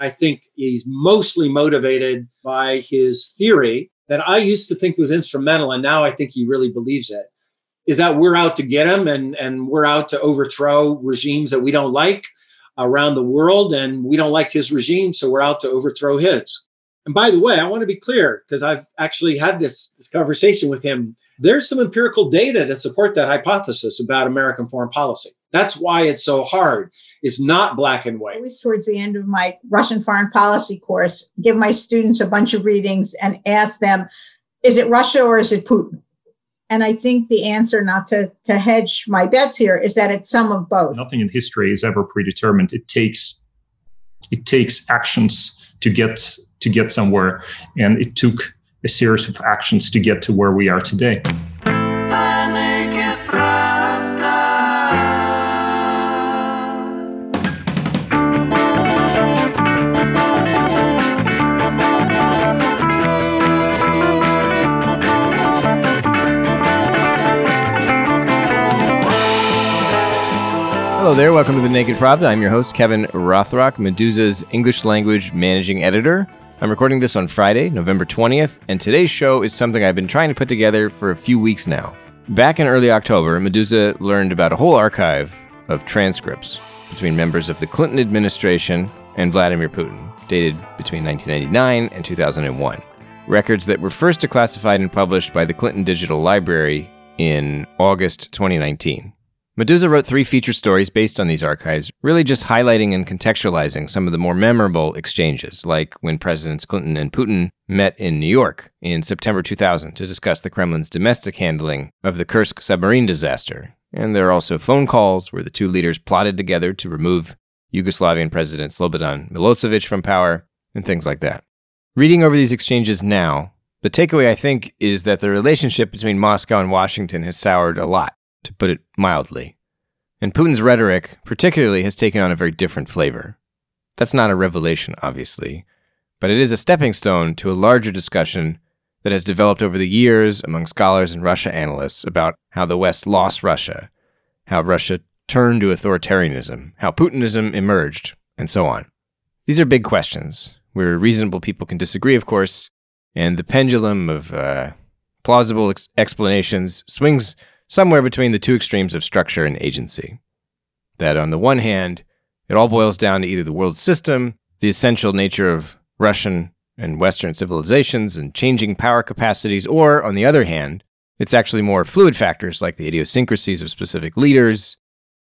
I think he's mostly motivated by his theory that I used to think was instrumental, and now I think he really believes it. Is that we're out to get him and, and we're out to overthrow regimes that we don't like around the world, and we don't like his regime, so we're out to overthrow his. And by the way, I want to be clear because I've actually had this, this conversation with him. There's some empirical data to support that hypothesis about American foreign policy. That's why it's so hard. It's not black and white. Always towards the end of my Russian foreign policy course, give my students a bunch of readings and ask them, is it Russia or is it Putin? And I think the answer, not to, to hedge my bets here, is that it's some of both. Nothing in history is ever predetermined. It takes it takes actions to get to get somewhere. And it took a series of actions to get to where we are today. Hello there, welcome to the Naked Pravda. I'm your host, Kevin Rothrock, Meduza's English language managing editor. I'm recording this on Friday, November 20th, and today's show is something I've been trying to put together for a few weeks now. Back in early October, Medusa learned about a whole archive of transcripts between members of the Clinton administration and Vladimir Putin, dated between 1999 and 2001. Records that were first declassified and published by the Clinton Digital Library in August 2019. Meduza wrote three feature stories based on these archives, really just highlighting and contextualizing some of the more memorable exchanges, like when Presidents Clinton and Putin met in New York in September 2000 to discuss the Kremlin's domestic handling of the Kursk submarine disaster. And there are also phone calls where the two leaders plotted together to remove Yugoslavian President Slobodan Milosevic from power, and things like that. Reading over these exchanges now, the takeaway I think is that the relationship between Moscow and Washington has soured a lot to put it mildly. And Putin's rhetoric, particularly, has taken on a very different flavor. That's not a revelation, obviously, but it is a stepping stone to a larger discussion that has developed over the years among scholars and Russia analysts about how the West lost Russia, how Russia turned to authoritarianism, how Putinism emerged, and so on. These are big questions where reasonable people can disagree, of course, and the pendulum of uh, plausible ex- explanations swings somewhere between the two extremes of structure and agency. That on the one hand, it all boils down to either the world system, the essential nature of Russian and Western civilizations and changing power capacities, or on the other hand, it's actually more fluid factors like the idiosyncrasies of specific leaders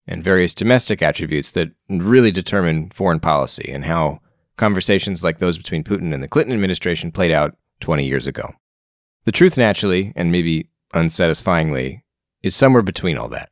and various domestic attributes that really determine foreign policy and how conversations like those between Putin and the Clinton administration played out 20 years ago. The truth, naturally, and maybe unsatisfyingly, is somewhere between all that.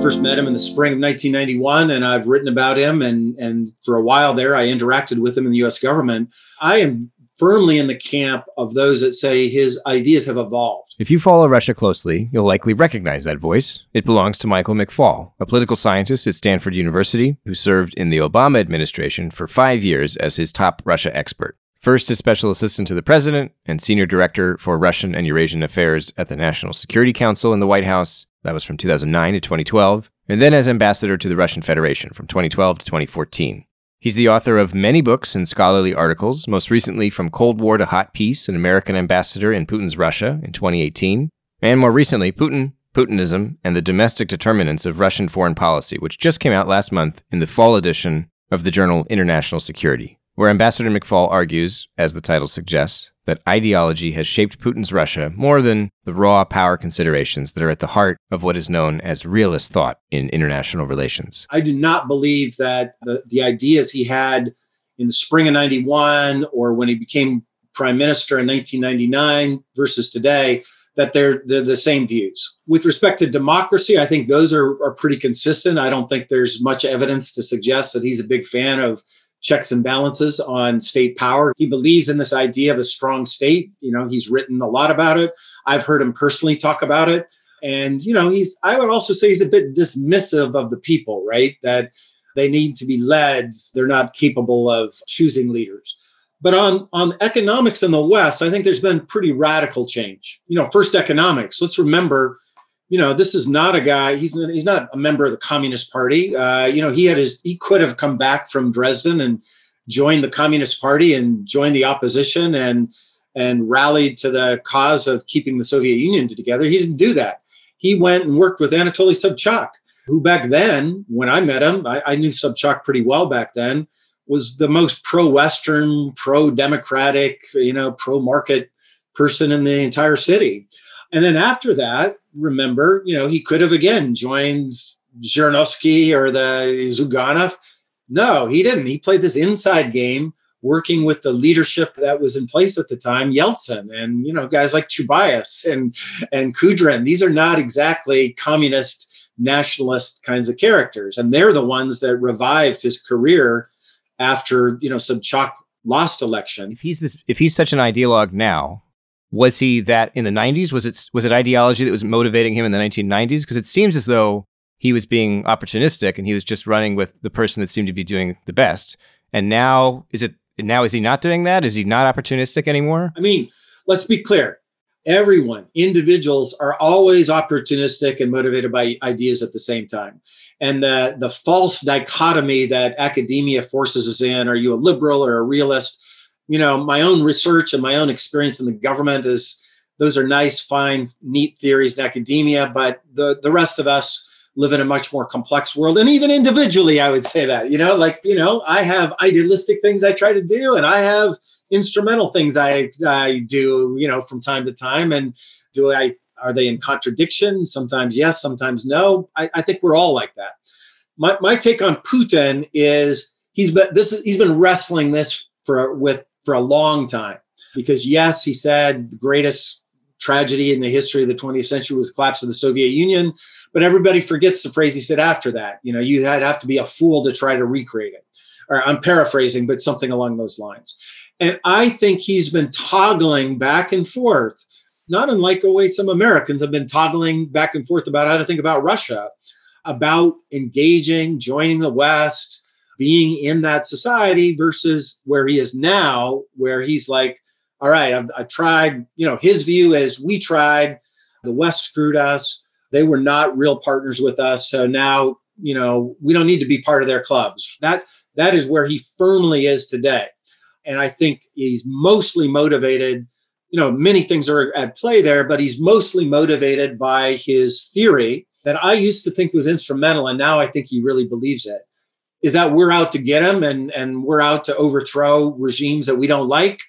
First met him in the spring of 1991, and I've written about him. And, and for a while there, I interacted with him in the US government. I am firmly in the camp of those that say his ideas have evolved. If you follow Russia closely, you'll likely recognize that voice. It belongs to Michael McFaul, a political scientist at Stanford University who served in the Obama administration for five years as his top Russia expert. First as Special Assistant to the President and Senior Director for Russian and Eurasian Affairs at the National Security Council in the White House. That was from 2009 to 2012. And then as Ambassador to the Russian Federation from 2012 to 2014. He's the author of many books and scholarly articles, most recently from Cold War to Hot Peace, an American ambassador in Putin's Russia in 2018, and more recently, Putin, Putinism, and the Domestic Determinants of Russian Foreign Policy, which just came out last month in the fall edition of the journal International Security where Ambassador McFaul argues, as the title suggests, that ideology has shaped Putin's Russia more than the raw power considerations that are at the heart of what is known as realist thought in international relations. I do not believe that the, the ideas he had in the spring of 91 or when he became prime minister in 1999 versus today that they're, they're the same views. With respect to democracy, I think those are, are pretty consistent. I don't think there's much evidence to suggest that he's a big fan of checks and balances on state power. He believes in this idea of a strong state. You know, he's written a lot about it. I've heard him personally talk about it. And, you know, he's, I would also say he's a bit dismissive of the people, right? That they need to be led. They're not capable of choosing leaders. But on, on economics in the West, I think there's been pretty radical change. You know, first economics. Let's remember you know, this is not a guy. He's he's not a member of the Communist Party. Uh, you know, he had his he could have come back from Dresden and joined the Communist Party and joined the opposition and and rallied to the cause of keeping the Soviet Union together. He didn't do that. He went and worked with Anatoly Sobchak, who back then, when I met him, I, I knew Sobchak pretty well back then, was the most pro-Western, pro-democratic, you know, pro-market person in the entire city. And then after that, remember, you know, he could have again joined Zhirinovsky or the Zyuganov. No, he didn't. He played this inside game working with the leadership that was in place at the time, Yeltsin, and you know guys like Chubais and and Kudrin. These are not exactly communist nationalist kinds of characters, and they're the ones that revived his career after you know Sobchak lost election. If he's this, if he's such an ideologue now, was he that in the 90s? Was it was it ideology that was motivating him in the 1990s? Because it seems as though he was being opportunistic and he was just running with the person that seemed to be doing the best. And now is it now is he not doing that? Is he not opportunistic anymore? I mean, let's be clear. Everyone, individuals are always opportunistic and motivated by ideas at the same time. And the, the false dichotomy that academia forces us in are you a liberal or a realist? You know, my own research and my own experience in the government is those are nice, fine, neat theories in academia, but the, the rest of us, live in a much more complex world. And even individually i would say that you know like you know i have idealistic things i try to do and i have instrumental things i i do you know from time to time. And do i are they in contradiction? Sometimes yes sometimes no. I, I think we're all like that. My, my take on putin is he's been this is, he's been wrestling this for with for a long time because yes he said the greatest tragedy in the history of the 20th century was collapse of the Soviet Union. But everybody forgets the phrase he said after that. You know, you had have to be a fool to try to recreate it. Or I'm paraphrasing, but something along those lines. And I think he's been toggling back and forth, not unlike the way some Americans have been toggling back and forth about how to think about Russia, about engaging, joining the West, being in that society versus where he is now, where he's like, all right, I've, I tried, you know, his view is we tried, the West screwed us. They were not real partners with us. So now, you know, we don't need to be part of their clubs. That that is where he firmly is today. And I think he's mostly motivated, you know, many things are at play there, but he's mostly motivated by his theory that I used to think was instrumental. And now I think he really believes it is that we're out to get him and, and we're out to overthrow regimes that we don't like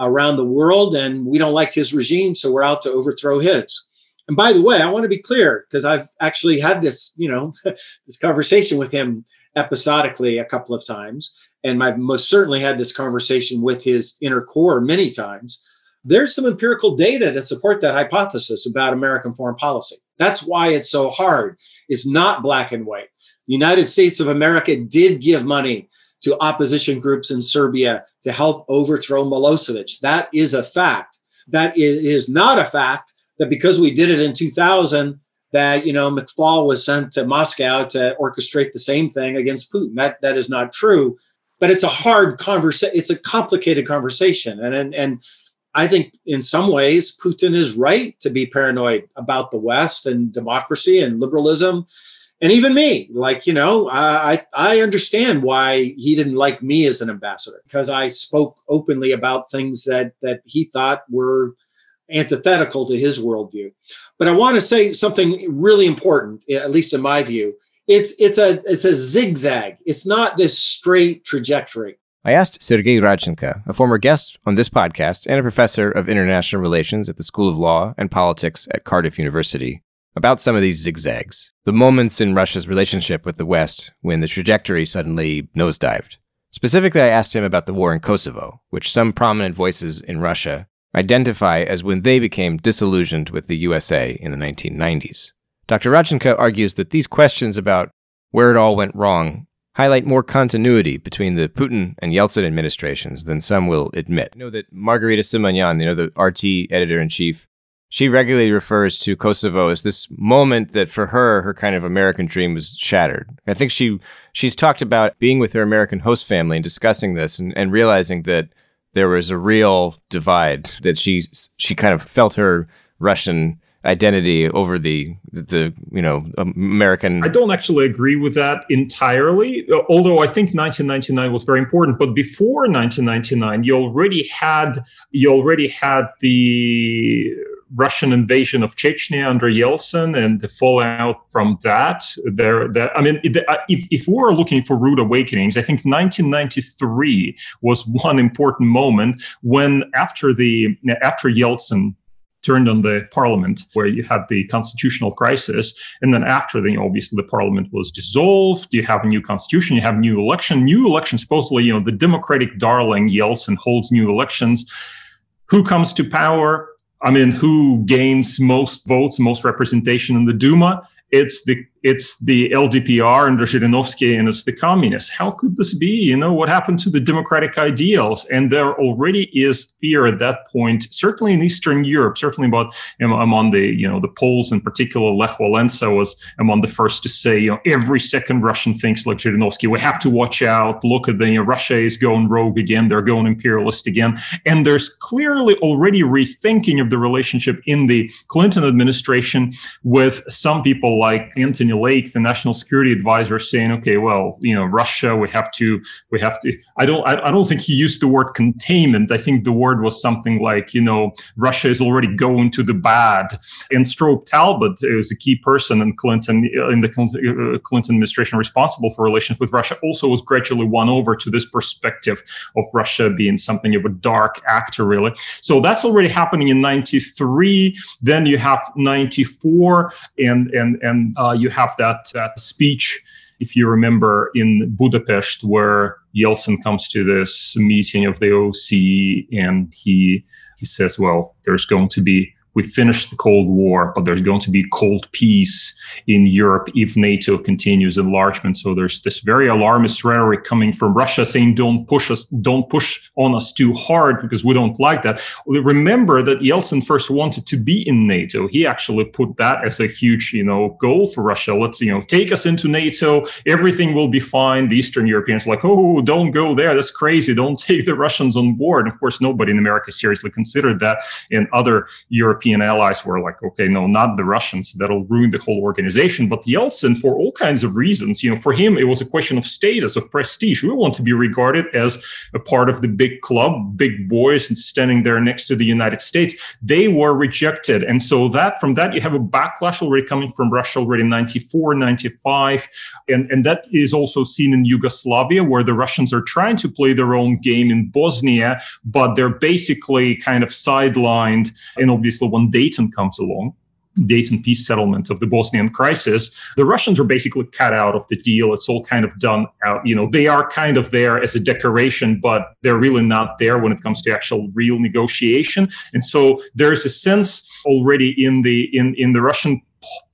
around the world, and we don't like his regime, so we're out to overthrow his. And by the way, I want to be clear because I've actually had this, you know, this conversation with him episodically a couple of times, and I've most certainly had this conversation with his inner core many times. There's some empirical data to support that hypothesis about American foreign policy. That's why it's so hard. It's not black and white. The United States of America did give money to opposition groups in Serbia to help overthrow Milosevic. That is a fact. That is not a fact that because we did it in 2000, that you know McFaul was sent to Moscow to orchestrate the same thing against Putin. That that is not true. But it's a hard conversation. It's a complicated conversation, and and and I think in some ways Putin is right to be paranoid about the West and democracy and liberalism and even me like you know i i understand why he didn't like me as an ambassador because i spoke openly about things that that he thought were antithetical to his worldview. But i want to say something really important at least in my view. It's it's a it's a zigzag. It's not this straight trajectory. I asked Sergey Radchenko, a former guest on this podcast and a professor of international relations at the School of Law and Politics at Cardiff University, about some of these zigzags, the moments in Russia's relationship with the West when the trajectory suddenly nosedived. Specifically, I asked him about the war in Kosovo, which some prominent voices in Russia identify as when they became disillusioned with the USA in the 1990s. Dr. Radchenko argues that these questions about where it all went wrong highlight more continuity between the Putin and Yeltsin administrations than some will admit. I know that Margarita Simonyan, you know, the RT editor in chief, she regularly refers to Kosovo as this moment that for her, her kind of American dream was shattered. I think she she's talked about being with her American host family and discussing this and, and realizing that there was a real divide that she she kind of felt her Russian identity over the the you know um, American. I don't actually agree with that entirely. Uh, although I think 1999 was very important, but before 1999, you already had you already had the Russian invasion of Chechnya under Yeltsin and the fallout from that. There, that I mean, uh, if if we're looking for rude awakenings, I think 1993 was one important moment when after the after Yeltsin turned on the parliament where you had the constitutional crisis and then after then obviously the parliament was dissolved you have a new constitution you have new election new election supposedly you know the democratic darling yeltsin holds new elections who comes to power I mean, who gains most votes, most representation in the Duma? It's the it's the LDPR under Zhirinovsky and it's the communists. How could this be? You know, what happened to the democratic ideals? And there already is fear at that point, certainly in Eastern Europe, certainly about among the, you know, the Poles in particular, Lech Walesa was among the first to say, you know, every second Russian thinks like Zhirinovsky. We have to watch out. Look at the, you know, Russia is going rogue again. They're going imperialist again. And there's clearly already rethinking of the relationship in the Clinton administration with some people like Anthony Lake, the national security advisor, saying, "Okay, well, you know, Russia, we have to, we have to." I don't, I, don't think he used the word containment. I think the word was something like, you know, Russia is already going to the bad. And Strobe Talbott is a key person in Clinton, uh, in the uh, Clinton administration responsible for relations with Russia, also was gradually won over to this perspective of Russia being something of a dark actor, really. So that's already happening in '93. Then you have '94, and and and uh, you have that speech, if you remember, in Budapest, where Yeltsin comes to this meeting of the OC and he he says, "Well, there's going to be we finished the Cold War, but there's going to be cold peace in Europe if NATO continues enlargement. So there's this very alarmist rhetoric coming from Russia saying, don't push us, don't push on us too hard because we don't like that. Remember that Yeltsin first wanted to be in NATO. He actually put that as a huge, you know, goal for Russia. Let's, you know, take us into NATO. Everything will be fine. The Eastern Europeans like, oh, don't go there. That's crazy. Don't take the Russians on board. And of course, nobody in America seriously considered that. And other European European allies were like, okay, no, not the Russians. That'll ruin the whole organization. But Yeltsin, for all kinds of reasons, you know, for him, it was a question of status, of prestige. We want to be regarded as a part of the big club, big boys, and standing there next to the United States. They were rejected. And so that from that, you have a backlash already coming from Russia already in 94, 95. And, and that is also seen in Yugoslavia, where the Russians are trying to play their own game in Bosnia, but they're basically kind of sidelined. And obviously, when Dayton comes along, Dayton peace settlement of the Bosnian crisis, the Russians are basically cut out of the deal. It's all kind of done out. You know, they are kind of there as a decoration, but they're really not there when it comes to actual real negotiation. And so there's a sense already in the in in the Russian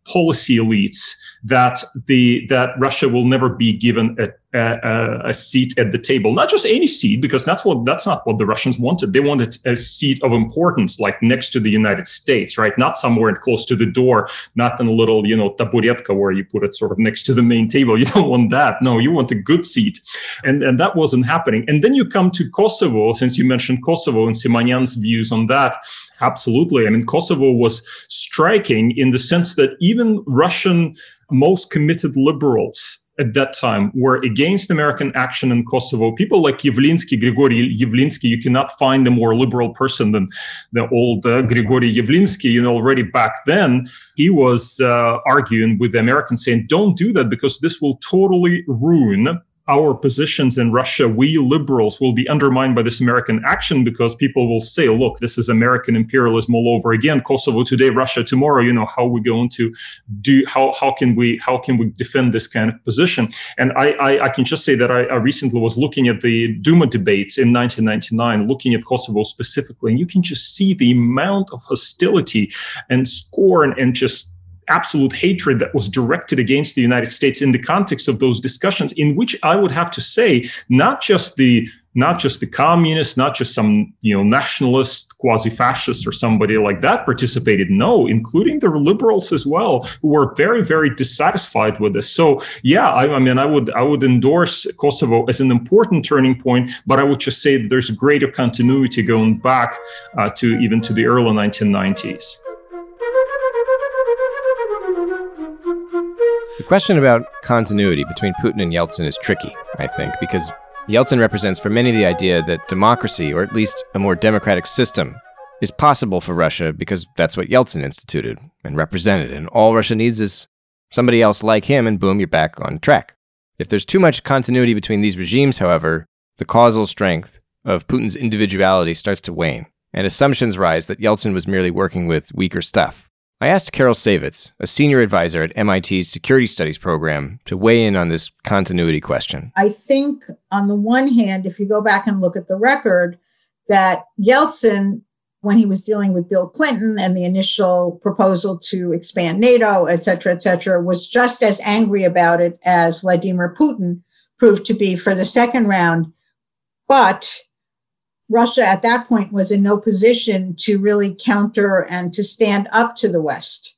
policy elites that the that Russia will never be given a, a, a, seat at the table. Not just any seat, because that's what that's not what the Russians wanted. They wanted a seat of importance, like next to the United States, right? Not somewhere close to the door, not in a little you know taburetka where you put it sort of next to the main table. You don't want that. No, you want a good seat, and and that wasn't happening. And then you come to Kosovo, since you mentioned Kosovo and Simonyan's views on that. Absolutely. I mean, Kosovo was striking in the sense that even Russian most committed liberals at that time were against American action in Kosovo. People like Yavlinsky, Grigory Yavlinsky, you cannot find a more liberal person than the old uh, Grigory Yavlinsky. You know, already back then, he was uh, arguing with the Americans saying, don't do that because this will totally ruin our positions in Russia, we liberals will be undermined by this American action because people will say, look, this is American imperialism all over again. Kosovo today, Russia tomorrow. You know, how are we going to do how how can we how can we defend this kind of position? And I I, I can just say that I, I recently was looking at the Duma debates in 1999, looking at Kosovo specifically, and you can just see the amount of hostility and scorn and just absolute hatred that was directed against the United States in the context of those discussions, in which I would have to say, not just the not just the communists, not just some you know nationalist, quasi-fascist, or somebody like that participated. No, including the liberals as well, who were very, very dissatisfied with this. So yeah, I, I mean, I would I would endorse Kosovo as an important turning point, but I would just say there's greater continuity going back uh, to even to the early 1990s. Question about continuity between Putin and Yeltsin is tricky, I think, because Yeltsin represents for many the idea that democracy, or at least a more democratic system, is possible for Russia because that's what Yeltsin instituted and represented, and all Russia needs is somebody else like him, and boom, you're back on track. If there's too much continuity between these regimes, however, the causal strength of Putin's individuality starts to wane, and assumptions rise that Yeltsin was merely working with weaker stuff. I asked Carol Saivetz, a senior advisor at MIT's Security Studies program, to weigh in on this continuity question. I think, on the one hand, if you go back and look at the record, that Yeltsin, when he was dealing with Bill Clinton and the initial proposal to expand NATO, et cetera, et cetera, was just as angry about it as Vladimir Putin proved to be for the second round. But Russia at that point was in no position to really counter and to stand up to the West.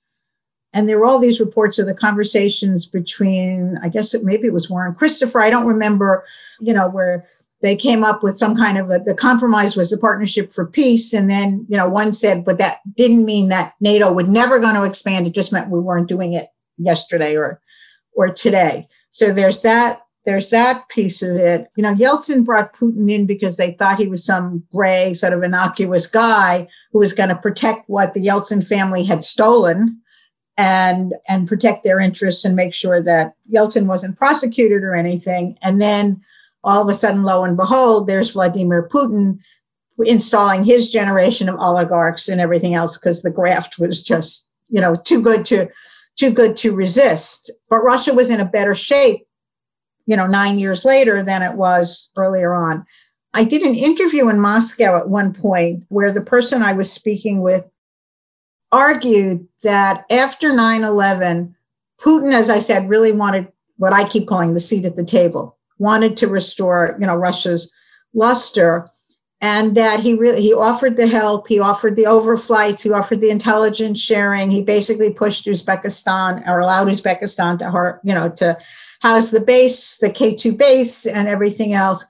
And there were all these reports of the conversations between, I guess it, maybe it was Warren Christopher. I don't remember, you know, where they came up with some kind of a, the compromise was the partnership for peace. And then, you know, one said, but that didn't mean that NATO would never going to expand. It just meant we weren't doing it yesterday or, or today. So there's that there's that piece of it. You know, Yeltsin brought Putin in because they thought he was some gray, sort of innocuous guy who was going to protect what the Yeltsin family had stolen and and protect their interests and make sure that Yeltsin wasn't prosecuted or anything. And then all of a sudden, lo and behold, there's Vladimir Putin installing his generation of oligarchs and everything else because the graft was just, you know, too good to too good to resist. But Russia was in a better shape you know, nine years later than it was earlier on. I did an interview in Moscow at one point where the person I was speaking with argued that after 9 11, Putin, as I said, really wanted what I keep calling the seat at the table, wanted to restore, you know, Russia's luster and that he really he offered the help he offered the overflights he offered the intelligence sharing he basically pushed uzbekistan or allowed uzbekistan to you know to house the base the k2 base and everything else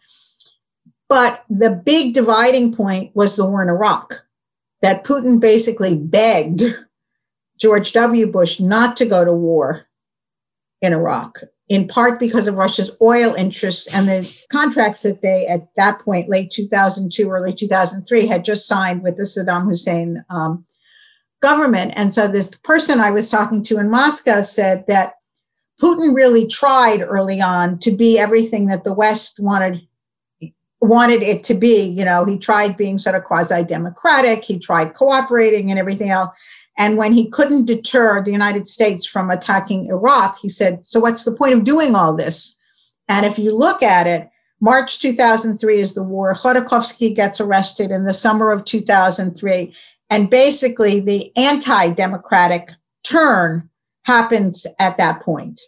but the big dividing point was the war in iraq that putin basically begged george w bush not to go to war in iraq in part because of Russia's oil interests and the contracts that they, at that point, late 2002, early 2003, had just signed with the Saddam Hussein um, government. And so this person I was talking to in Moscow said that Putin really tried early on to be everything that the West wanted wanted it to be. You know, he tried being sort of quasi democratic, he tried cooperating and everything else. And when he couldn't deter the United States from attacking Iraq, he said, So what's the point of doing all this? And if you look at it, March 2003 is the war. Khodorkovsky gets arrested in the summer of 2003. And basically, the anti democratic turn happens at that point.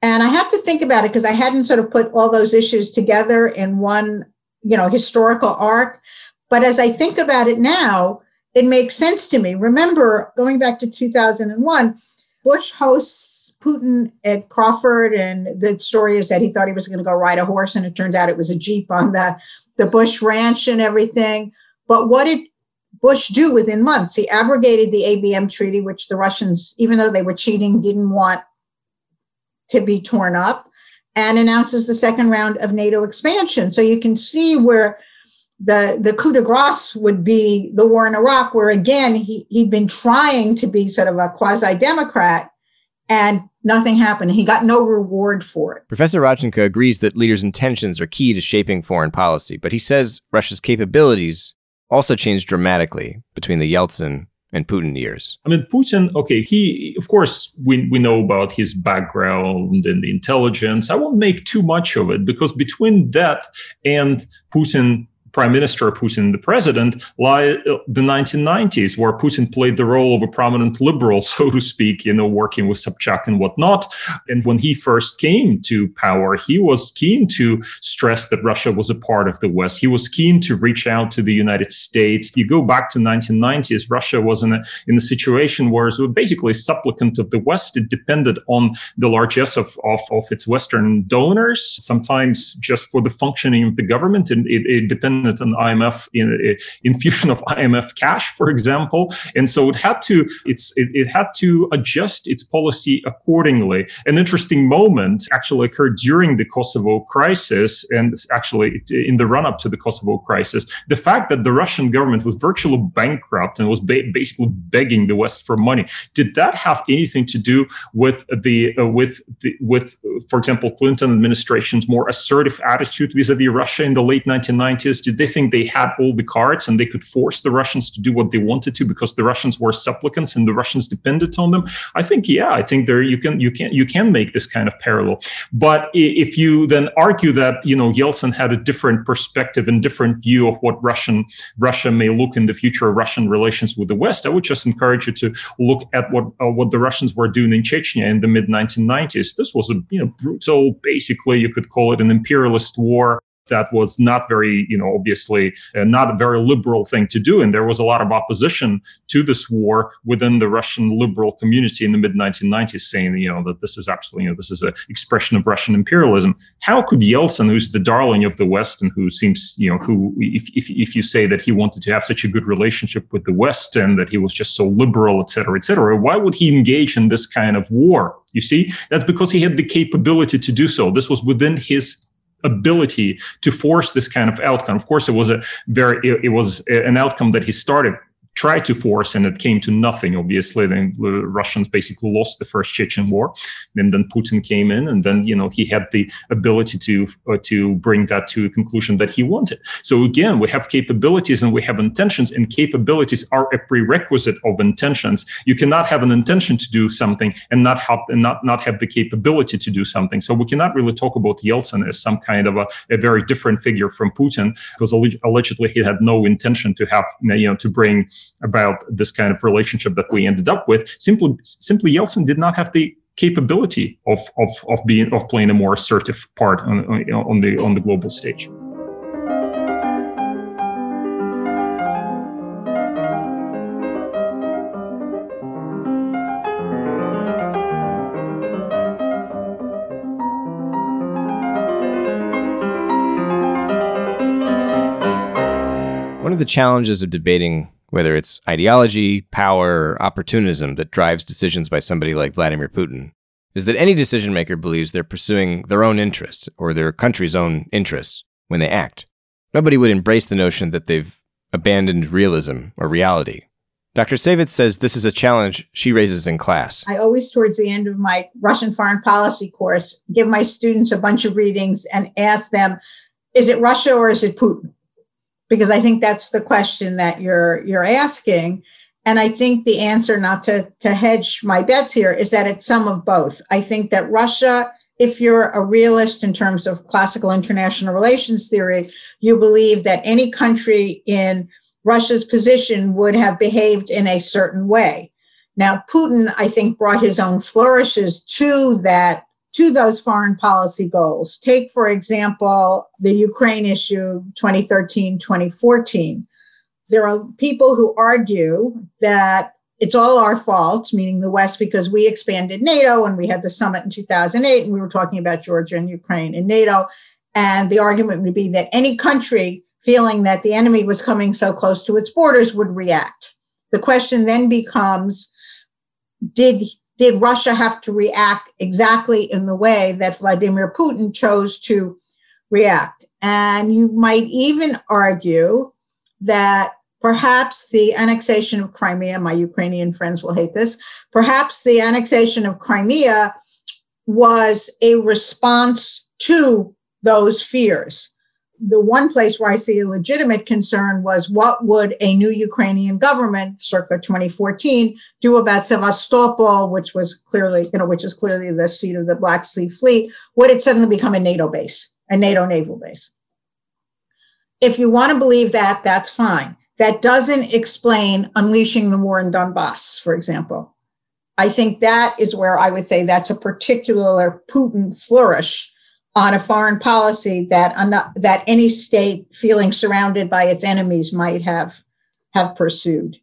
And I had to think about it because I hadn't sort of put all those issues together in one, you know, historical arc. But as I think about it now, it makes sense to me. Remember, going back to 2001, Bush hosts Putin at Crawford, and the story is that he thought he was going to go ride a horse, and it turned out it was a Jeep on the, the Bush ranch and everything. But what did Bush do within months? He abrogated the ABM treaty, which the Russians, even though they were cheating, didn't want to be torn up, and announces the second round of NATO expansion. So you can see where the the coup de grace would be the war in Iraq, where again he he'd been trying to be sort of a quasi democrat, and nothing happened. He got no reward for it. Professor Radchenko agrees that leaders' intentions are key to shaping foreign policy, but he says Russia's capabilities also changed dramatically between the Yeltsin and Putin years? I mean, Putin, okay, he, of course, we, we know about his background and the intelligence. I won't make too much of it because between that and Putin prime minister Putin, the president, lie uh, the 1990s, where Putin played the role of a prominent liberal, so to speak, you know, working with Sobchak and whatnot. And when he first came to power, he was keen to stress that Russia was a part of the West. He was keen to reach out to the United States. You go back to 1990s, Russia was in a in a situation where it was basically a supplicant of the West. It depended on the largesse of, of, of its Western donors, sometimes just for the functioning of the government, and it, it depended an IMF in, infusion of IMF cash, for example, and so it had to it's it, it had to adjust its policy accordingly. An interesting moment actually occurred during the Kosovo crisis, and actually in the run up to the Kosovo crisis. The fact that the Russian government was virtually bankrupt and was ba- basically begging the West for money did that have anything to do with the uh, with the, with for example Clinton administration's more assertive attitude vis-a-vis Russia in the late 1990s? Did they think they had all the cards and they could force the Russians to do what they wanted to because the Russians were supplicants and the Russians depended on them? I think yeah, I think there you can you can you can make this kind of parallel. But if you then argue that you know Yeltsin had a different perspective and different view of what Russian Russia may look in the future Russian relations with the West, I would just encourage you to look at what uh, what the Russians were doing in Chechnya in the mid 1990s. This was a you know brutal, basically you could call it an imperialist war that was not very, you know, obviously uh, not a very liberal thing to do. And there was a lot of opposition to this war within the Russian liberal community in the mid 1990s, saying, you know, that this is absolutely, you know, this is an expression of Russian imperialism. How could Yeltsin, who's the darling of the West and who seems, you know, who, if, if, if you say that he wanted to have such a good relationship with the West and that he was just so liberal, et cetera, et cetera, why would he engage in this kind of war? You see, that's because he had the capability to do so. This was within his ability to force this kind of outcome. Of course, it was a very it, was an outcome that he started tried to force and it came to nothing obviously. Then the russians basically lost the first chechen war. And then putin came in and then you know he had the ability to uh, to bring that to a conclusion that he wanted. So again we have capabilities and we have intentions and capabilities are a prerequisite of intentions. You cannot have an intention to do something and not have and not not have the capability to do something. So we cannot really talk about yeltsin as some kind of a, a very different figure from putin because allegedly he had no intention to have you know to bring about this kind of relationship that we ended up with. Simply, simply Yeltsin did not have the capability of of of being of playing a more assertive part on, on the on the global stage. One of the challenges of debating whether it's ideology, power, or opportunism that drives decisions by somebody like Vladimir Putin, is that any decision maker believes they're pursuing their own interests or their country's own interests when they act. Nobody would embrace the notion that they've abandoned realism or reality. Dr. Saivetz says this is a challenge she raises in class. I always, towards the end of my Russian foreign policy course, give my students a bunch of readings and ask them, is it Russia or is it Putin? Because I think that's the question that you're you're asking. And I think the answer, not to, to hedge my bets here, is that it's some of both. I think that Russia, if you're a realist in terms of classical international relations theory, you believe that any country in Russia's position would have behaved in a certain way. Now, Putin, I think, brought his own flourishes to that to those foreign policy goals. Take, for example, the Ukraine issue 2013 2014. There are people who argue that it's all our fault, meaning the West, because we expanded NATO and we had the summit in 2008 and we were talking about Georgia and Ukraine and NATO. And the argument would be that any country feeling that the enemy was coming so close to its borders would react. The question then becomes did did Russia have to react exactly in the way that Vladimir Putin chose to react? And you might even argue that perhaps the annexation of Crimea, my Ukrainian friends will hate this, perhaps the annexation of Crimea was a response to those fears the one place where I see a legitimate concern was what would a new Ukrainian government, circa 2014, do about Sevastopol, which was clearly, you know, which is clearly the seat of the Black Sea Fleet? Would it suddenly become a NATO base, a NATO naval base? If you want to believe that, that's fine. That doesn't explain unleashing the war in Donbass, for example. I think that is where I would say that's a particular Putin flourish on a foreign policy that that any state feeling surrounded by its enemies might have have pursued.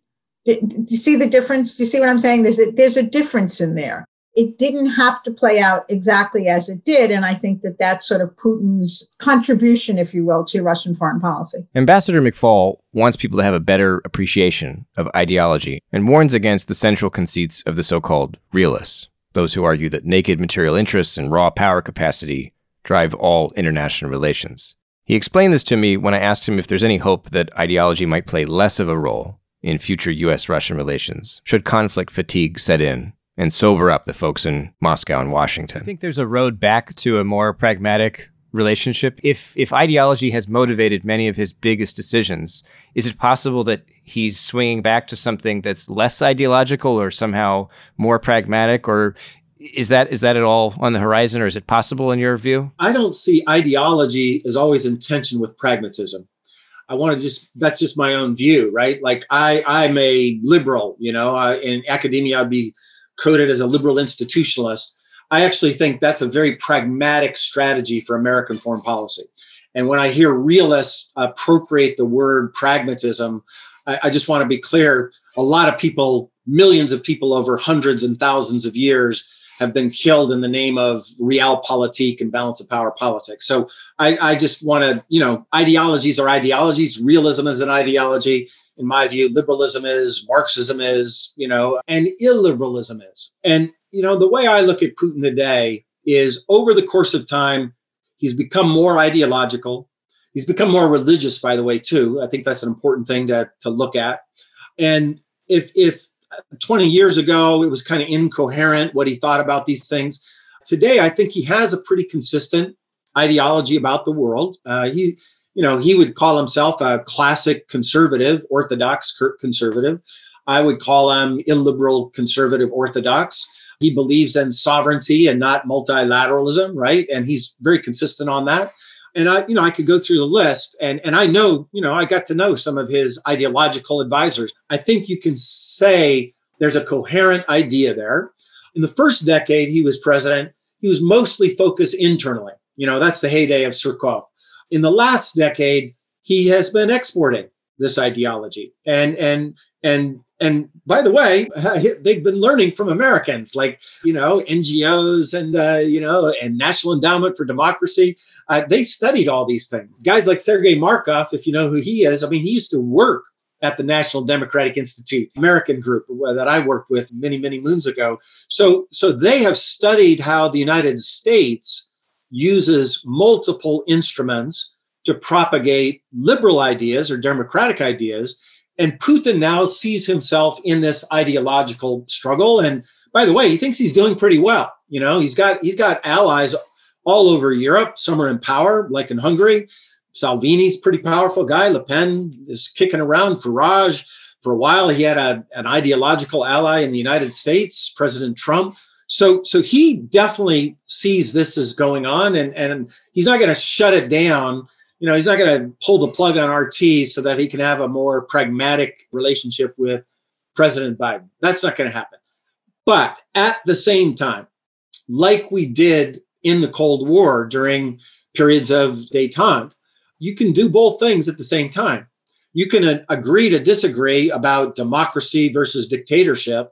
Do, you see the difference? Do you see what I'm saying? There's a, there's a difference in there. it didn't have to play out exactly as it did. And I think that that's sort of Putin's contribution, if you will, to Russian foreign policy. Ambassador McFaul wants people to have a better appreciation of ideology and warns against the central conceits of the so called realists, those who argue that naked material interests and raw power capacity drive all international relations. He explained this to me when I asked him if there's any hope that ideology might play less of a role in future US Russian relations, should conflict fatigue set in and sober up the folks in Moscow and Washington. I think there's a road back to a more pragmatic relationship. If if ideology has motivated many of his biggest decisions, is it possible that he's swinging back to something that's less ideological or somehow more pragmatic or is that is that at all on the horizon or is it possible in your view? I don't see ideology as always in tension with pragmatism. I want to just that's just my own view, right? Like I I'm a liberal, you know, I, in academia I'd be coded as a liberal institutionalist. I actually think that's a very pragmatic strategy for American foreign policy. And when I hear realists appropriate the word pragmatism, I, I just want to be clear a lot of people, millions of people over hundreds and thousands of years, have been killed in the name of realpolitik and balance of power politics. So I, I just want to, you know, ideologies are ideologies. Realism is an ideology in my view, liberalism is, Marxism is, you know, and illiberalism is. And, you know, the way I look at Putin today is over the course of time, he's become more ideological. He's become more religious, by the way, too. I think that's an important thing to, to look at. And if, if 20 years ago it was kind of incoherent what he thought about these things, today I think he has a pretty consistent ideology about the world. Uh, he you know, he would call himself a classic conservative, orthodox conservative. I would call him illiberal conservative orthodox. He believes in sovereignty and not multilateralism, right? And he's very consistent on that. And I, you know, I could go through the list and, and I know, you know, I got to know some of his ideological advisors. I think you can say there's a coherent idea there. In the first decade he was president, he was mostly focused internally. You know, that's the heyday of Surkov in the last decade, he has been exporting this ideology. And and and and by the way, they've been learning from Americans, like you know NGOs and uh, you know and National Endowment for Democracy. Uh, they studied all these things. Guys like Sergei Markov, if you know who he is, I mean, he used to work at the National Democratic Institute, American group that I worked with many many moons ago. So so they have studied how the United States uses multiple instruments to propagate liberal ideas or democratic ideas. And Putin now sees himself in this ideological struggle. And by the way, he thinks he's doing pretty well. You know, he's got he's got allies all over Europe. Some are in power, like in Hungary. Salvini's pretty powerful guy. Le Pen is kicking around. Farage, for a while, he had a, an ideological ally in the United States, President Trump. So, so he definitely sees this as going on, and and he's not going to shut it down. You know, he's not going to pull the plug on RT so that he can have a more pragmatic relationship with President Biden. That's not going to happen. But at the same time, like we did in the Cold War during periods of detente, you can do both things at the same time. You can uh, agree to disagree about democracy versus dictatorship,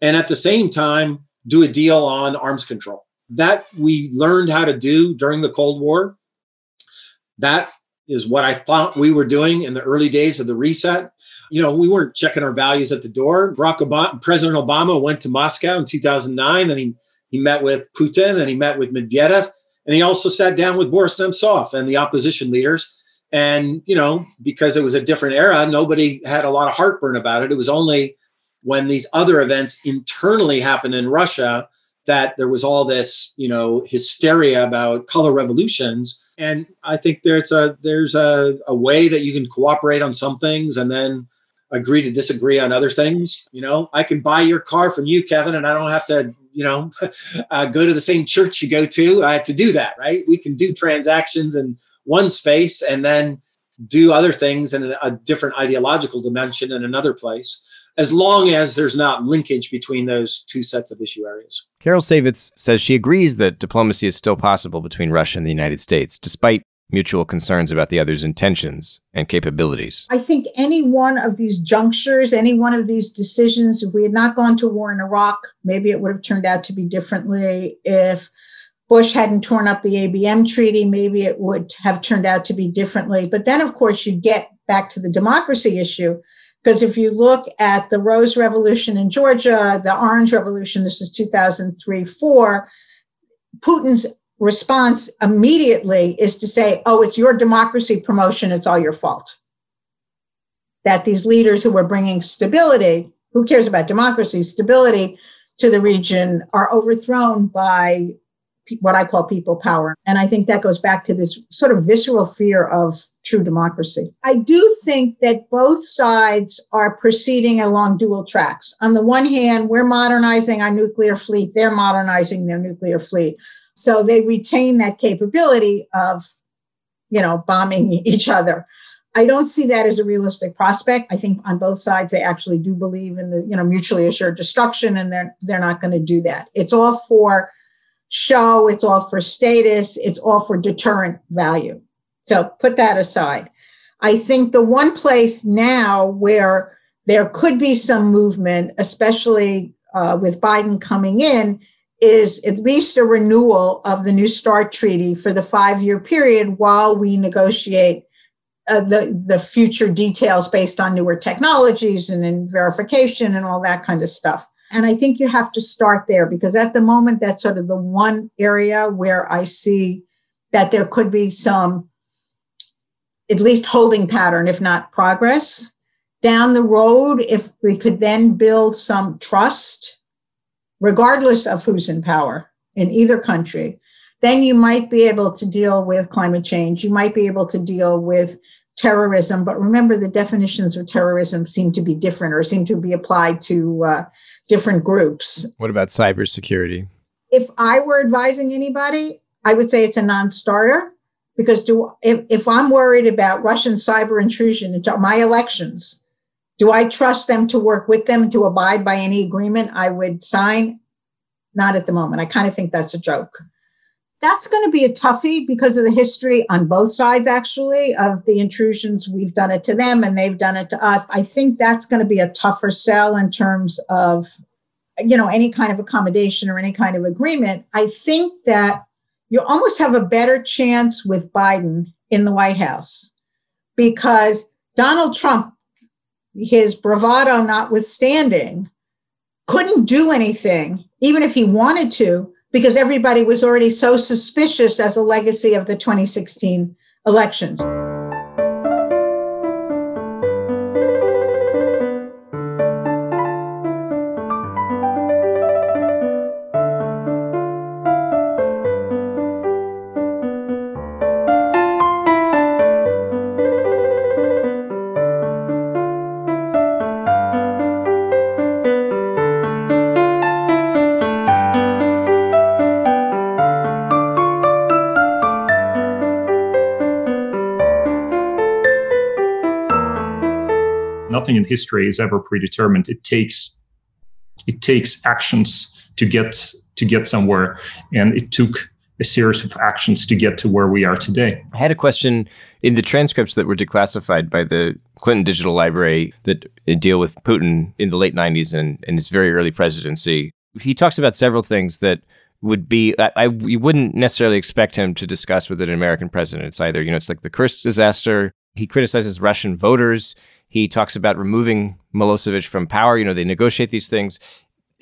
and at the same time do a deal on arms control. That we learned how to do during the Cold War. That is what I thought we were doing in the early days of the reset. You know, we weren't checking our values at the door. Barack Obama, President Obama went to Moscow in 2009 and he, he met with Putin and he met with Medvedev. And he also sat down with Boris Nemtsov and the opposition leaders. And, you know, because it was a different era, nobody had a lot of heartburn about it. It was only when these other events internally happened in Russia that there was all this, you know, hysteria about color revolutions. And I think there's a there's a, a way that you can cooperate on some things and then agree to disagree on other things. You know, I can buy your car from you, Kevin, and I don't have to, you know, uh, go to the same church you go to to do that, right? We can do transactions in one space and then do other things in a different ideological dimension in another place as long as there's not linkage between those two sets of issue areas. Carol Saivetz says she agrees that diplomacy is still possible between Russia and the United States, despite mutual concerns about the other's intentions and capabilities. I think any one of these junctures, any one of these decisions, if we had not gone to war in Iraq, maybe it would have turned out to be differently. If Bush hadn't torn up the ABM treaty, maybe it would have turned out to be differently. But then, of course, you get back to the democracy issue. Because if you look at the Rose Revolution in Georgia, the Orange Revolution, this is 2003 4, Putin's response immediately is to say, oh, it's your democracy promotion, it's all your fault. That these leaders who were bringing stability, who cares about democracy, stability to the region, are overthrown by what I call people power. And I think that goes back to this sort of visceral fear of true democracy. I do think that both sides are proceeding along dual tracks. On the one hand, we're modernizing our nuclear fleet, they're modernizing their nuclear fleet. So they retain that capability of, you know, bombing each other. I don't see that as a realistic prospect. I think on both sides they actually do believe in the, you know, mutually assured destruction and they're they're not going to do that. It's all for show, it's all for status, it's all for deterrent value. So put that aside. I think the one place now where there could be some movement, especially uh, with Biden coming in, is at least a renewal of the New START treaty for the five year period while we negotiate uh, the, the future details based on newer technologies and in verification and all that kind of stuff. And I think you have to start there because at the moment, that's sort of the one area where I see that there could be some, at least holding pattern, if not progress. Down the road, if we could then build some trust regardless of who's in power in either country, then you might be able to deal with climate change. You might be able to deal with terrorism. But remember, the definitions of terrorism seem to be different or seem to be applied to uh, different groups. What about cybersecurity? If I were advising anybody, I would say it's a non starter because do, if, if I'm worried about Russian cyber intrusion into my elections, do I trust them to work with them to abide by any agreement I would sign? Not at the moment. I kind of think that's a joke. That's going to be a toughie because of the history on both sides, actually, of the intrusions. We've done it to them and they've done it to us. I think that's going to be a tougher sell in terms of, you know, any kind of accommodation or any kind of agreement. I think that you almost have a better chance with Biden in the White House because Donald Trump his bravado notwithstanding, couldn't do anything, even if he wanted to, because everybody was already so suspicious as a legacy of the 2016 elections. Nothing in history is ever predetermined. It takes it takes actions to get to get somewhere, and it took a series of actions to get to where we are today. I had a question in the transcripts that were declassified by the Clinton Digital Library that deal with Putin in the late 90s and, and his very early presidency. He talks about several things that would be I, I you wouldn't necessarily expect him to discuss with an American president. It's either, you know, it's like the Kursk disaster. He criticizes Russian voters. He talks about removing Milosevic from power. You know, they negotiate these things.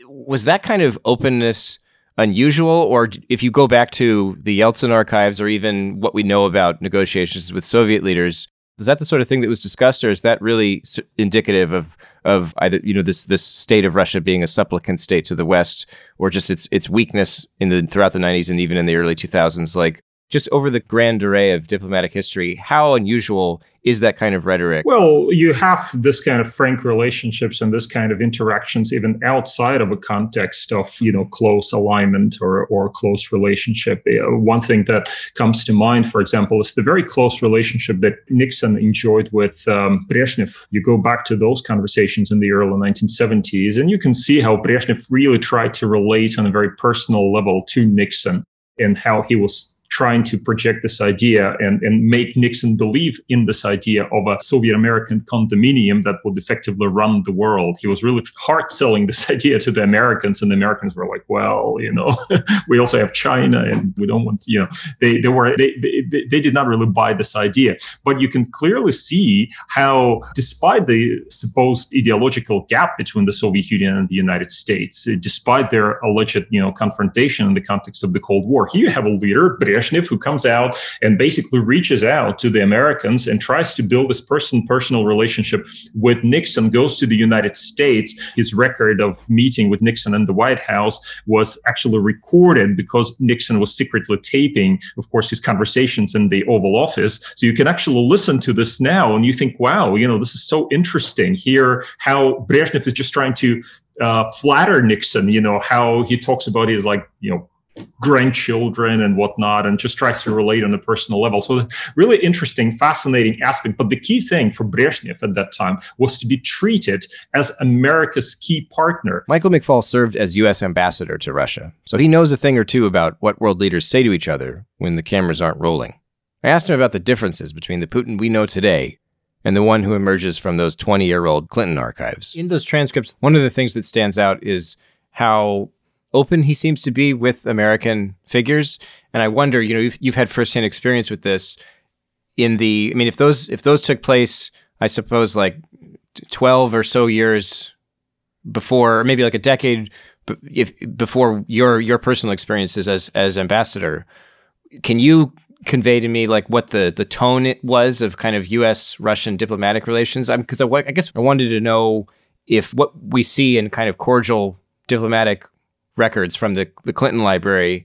Was that kind of openness unusual? Or if you go back to the Yeltsin archives or even what we know about negotiations with Soviet leaders, is that the sort of thing that was discussed, or is that really indicative of of either you know this this state of Russia being a supplicant state to the West, or just its its weakness in the throughout the '90s and even in the early 2000s? Like just over the grand array of diplomatic history, how unusual is that kind of rhetoric? Well, you have this kind of frank relationships and this kind of interactions even outside of a context of, you know, close alignment or, or close relationship. One thing that comes to mind, for example, is the very close relationship that Nixon enjoyed with um, Brezhnev. You go back to those conversations in the early 1970s, and you can see how Brezhnev really tried to relate on a very personal level to Nixon and how he was trying to project this idea and, and make Nixon believe in this idea of a Soviet American condominium that would effectively run the world. He was really hard selling this idea to the Americans, and the Americans were like, well, you know, we also have China and we don't want, you know, they, they were, they, they, they did not really buy this idea. But you can clearly see how, despite the supposed ideological gap between the Soviet Union and the United States, despite their alleged, you know, confrontation in the context of the Cold War, here you have a leader, Brezhnev, who comes out and basically reaches out to the Americans and tries to build this person personal relationship with Nixon, goes to the United States. His record of meeting with Nixon in the White House was actually recorded because Nixon was secretly taping, of course, his conversations in the Oval Office. So you can actually listen to this now and you think, wow, you know, this is so interesting here, how Brezhnev is just trying to uh, flatter Nixon, you know, how he talks about his like, you know, grandchildren and whatnot, and just tries to relate on a personal level. So, really interesting, fascinating aspect. But the key thing for Brezhnev at that time was to be treated as America's key partner. Michael McFaul served as U.S. ambassador to Russia, so he knows a thing or two about what world leaders say to each other when the cameras aren't rolling. I asked him about the differences between the Putin we know today and the one who emerges from those 20 year old Clinton archives. In those transcripts, one of the things that stands out is how open he seems to be with American figures. And I wonder, you know, you've, you've had firsthand experience with this in the, I mean, if those, if those took place, I suppose like 12 or so years before, or maybe like a decade if before your, your personal experiences as, as ambassador, can you convey to me like what the, the tone it was of kind of U.S. Russian diplomatic relations? Because I, I guess I wanted to know if what we see in kind of cordial diplomatic records from the, the Clinton library,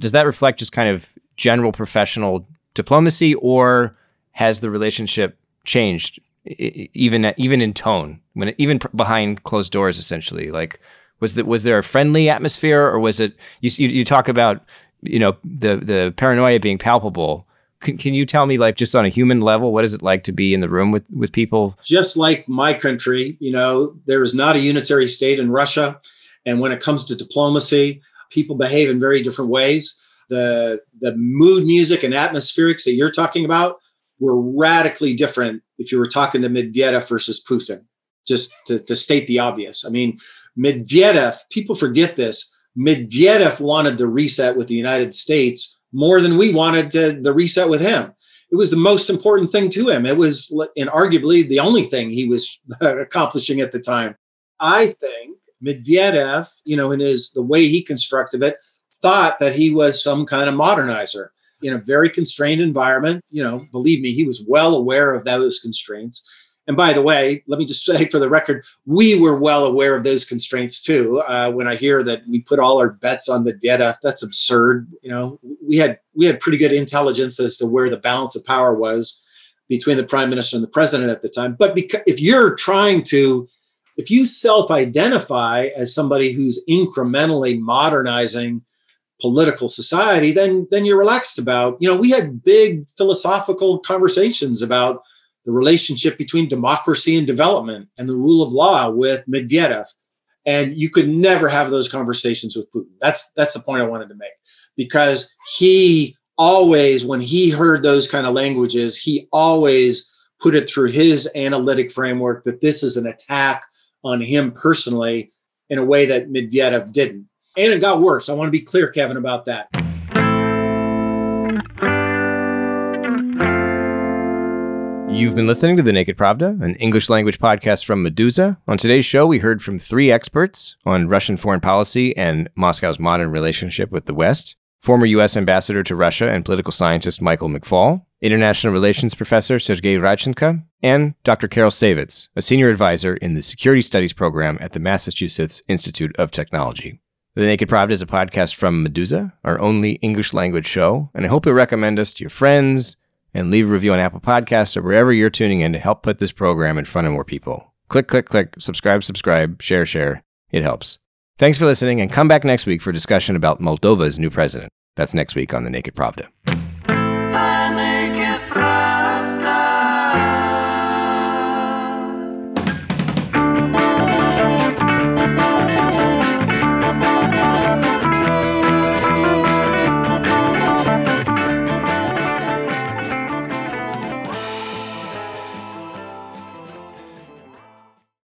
does that reflect just kind of general professional diplomacy or has the relationship changed even even in tone when even behind closed doors essentially? Like was that was there a friendly atmosphere or was it you, you, talk about you know the the paranoia being palpable. Can, can you tell me like just on a human level what is it like to be in the room with with people? Just like my country you know there is not a unitary state in russia and when it comes to diplomacy, people behave in very different ways. The, the mood music and atmospherics that you're talking about were radically different if you were talking to Medvedev versus Putin, just to, to state the obvious. I mean, Medvedev, people forget this. Medvedev wanted the reset with the United States more than we wanted to, the reset with him. It was the most important thing to him. It was, and arguably, the only thing he was accomplishing at the time. I think Medvedev, you know, in his the way he constructed it, thought that he was some kind of modernizer in a very constrained environment. You know, believe me, he was well aware of those constraints. And by the way, let me just say for the record, we were well aware of those constraints too. Uh, when I hear that we put all our bets on Medvedev, that's absurd. You know, we had we had pretty good intelligence as to where the balance of power was between the prime minister and the president at the time. But because, if you're trying to if you self identify as somebody who's incrementally modernizing political society, then then you're relaxed about. You know, we had big philosophical conversations about the relationship between democracy and development and the rule of law with Medvedev. And you could never have those conversations with Putin. That's that's the point I wanted to make. Because he always, when he heard those kind of languages, he always put it through his analytic framework that this is an attack on him personally in a way that Medvedev didn't. And it got worse. I want to be clear, Kevin, about that. You've been listening to The Naked Pravda, an English language podcast from Meduza. On today's show, we heard from three experts on Russian foreign policy and Moscow's modern relationship with the West former U.S. ambassador to Russia and political scientist Michael McFaul, international relations professor Sergey Radchenko, and Dr. Carol Saivetz, a senior advisor in the Security Studies program at the Massachusetts Institute of Technology. The Naked Pravda is a podcast from Meduza, our only English language show, and I hope you'll recommend us to your friends and leave a review on Apple Podcasts or wherever you're tuning in to help put this program in front of more people. Click, click, click, subscribe, subscribe, share, share. It helps. Thanks for listening, and come back next week for discussion about Moldova's new president. That's next week on The Naked Pravda atrás.